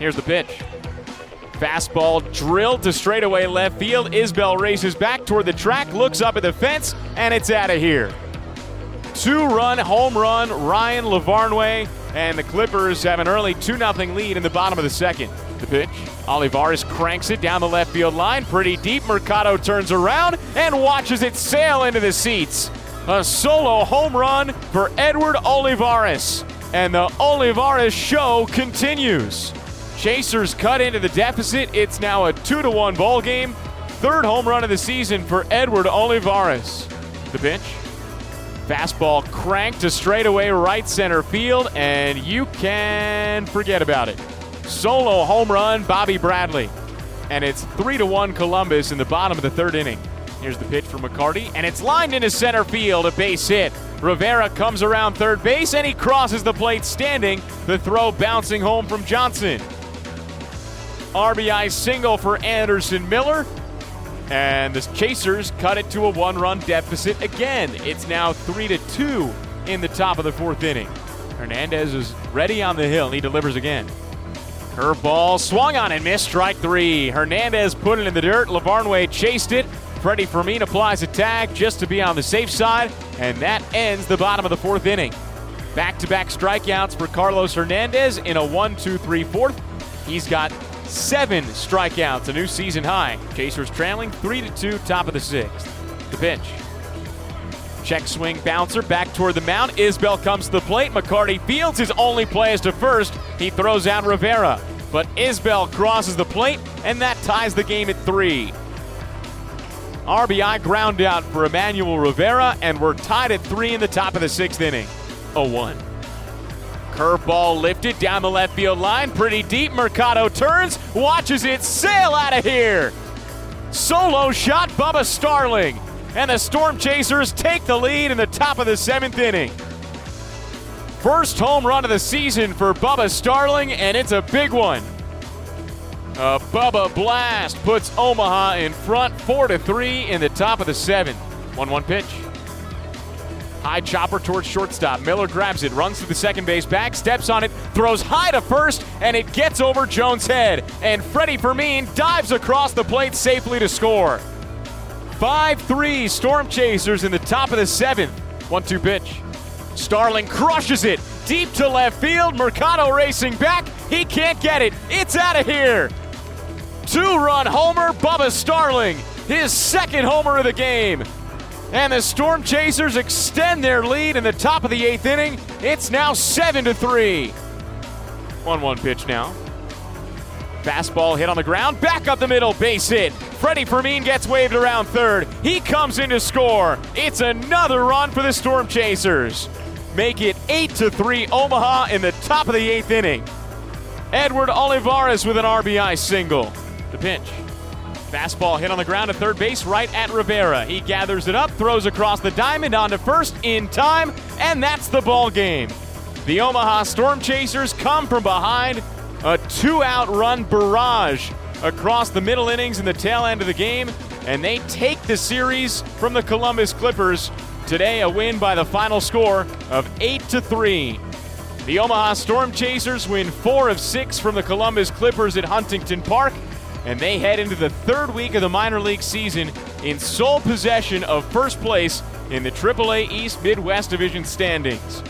Here's the pitch. Fastball drilled to straightaway left field. Isbel races back toward the track, looks up at the fence, and it's out of here. Two run home run, Ryan Lavarnway, and the Clippers have an early 2 0 lead in the bottom of the second. The pitch. Olivares cranks it down the left field line, pretty deep. Mercado turns around and watches it sail into the seats. A solo home run for Edward Olivares. And the Olivares show continues. Chasers cut into the deficit. It's now a 2 to 1 ball game. Third home run of the season for Edward Olivares. The pitch. Fastball cranked to straightaway right center field, and you can forget about it. Solo home run, Bobby Bradley. And it's 3 to 1 Columbus in the bottom of the third inning. Here's the pitch for McCarty, and it's lined into center field, a base hit. Rivera comes around third base, and he crosses the plate standing, the throw bouncing home from Johnson. RBI single for Anderson Miller. And the Chasers cut it to a one run deficit again. It's now 3 to 2 in the top of the fourth inning. Hernandez is ready on the hill, and he delivers again. Curveball swung on and missed strike three. Hernandez put it in the dirt. Lavarnway chased it. Freddy Fermin applies a tag just to be on the safe side, and that ends the bottom of the fourth inning. Back to back strikeouts for Carlos Hernandez in a 1 2 3 fourth. He's got seven strikeouts, a new season high. Chasers trailing 3 to 2, top of the sixth. The pitch. Check swing bouncer back toward the mound. Isbel comes to the plate. McCarty fields his only play is to first. He throws out Rivera. But Isbel crosses the plate, and that ties the game at three. RBI ground out for Emmanuel Rivera, and we're tied at three in the top of the sixth inning. 0 1. Curveball lifted down the left field line, pretty deep. Mercado turns, watches it sail out of here. Solo shot, Bubba Starling. And the Storm Chasers take the lead in the top of the seventh inning. First home run of the season for Bubba Starling, and it's a big one. A Bubba blast puts Omaha in front 4 to 3 in the top of the seventh. 1 1 pitch. High chopper towards shortstop. Miller grabs it, runs to the second base back, steps on it, throws high to first, and it gets over Jones' head. And Freddy Fermin dives across the plate safely to score. 5 3 Storm Chasers in the top of the seventh. 1 2 pitch. Starling crushes it deep to left field. Mercado racing back. He can't get it. It's out of here. Two run homer, Bubba Starling. His second homer of the game. And the Storm Chasers extend their lead in the top of the eighth inning. It's now 7 to 3. 1 1 pitch now. Fastball hit on the ground, back up the middle, base hit. Freddy Fermin gets waved around third. He comes in to score. It's another run for the Storm Chasers. Make it 8 to 3 Omaha in the top of the eighth inning. Edward Olivares with an RBI single. The pinch. Fastball hit on the ground at third base, right at Rivera. He gathers it up, throws across the diamond onto first in time, and that's the ball game. The Omaha Storm Chasers come from behind a two out run barrage across the middle innings and the tail end of the game, and they take the series from the Columbus Clippers. Today, a win by the final score of 8 to 3. The Omaha Storm Chasers win 4 of 6 from the Columbus Clippers at Huntington Park, and they head into the third week of the minor league season in sole possession of first place in the AAA East Midwest Division standings.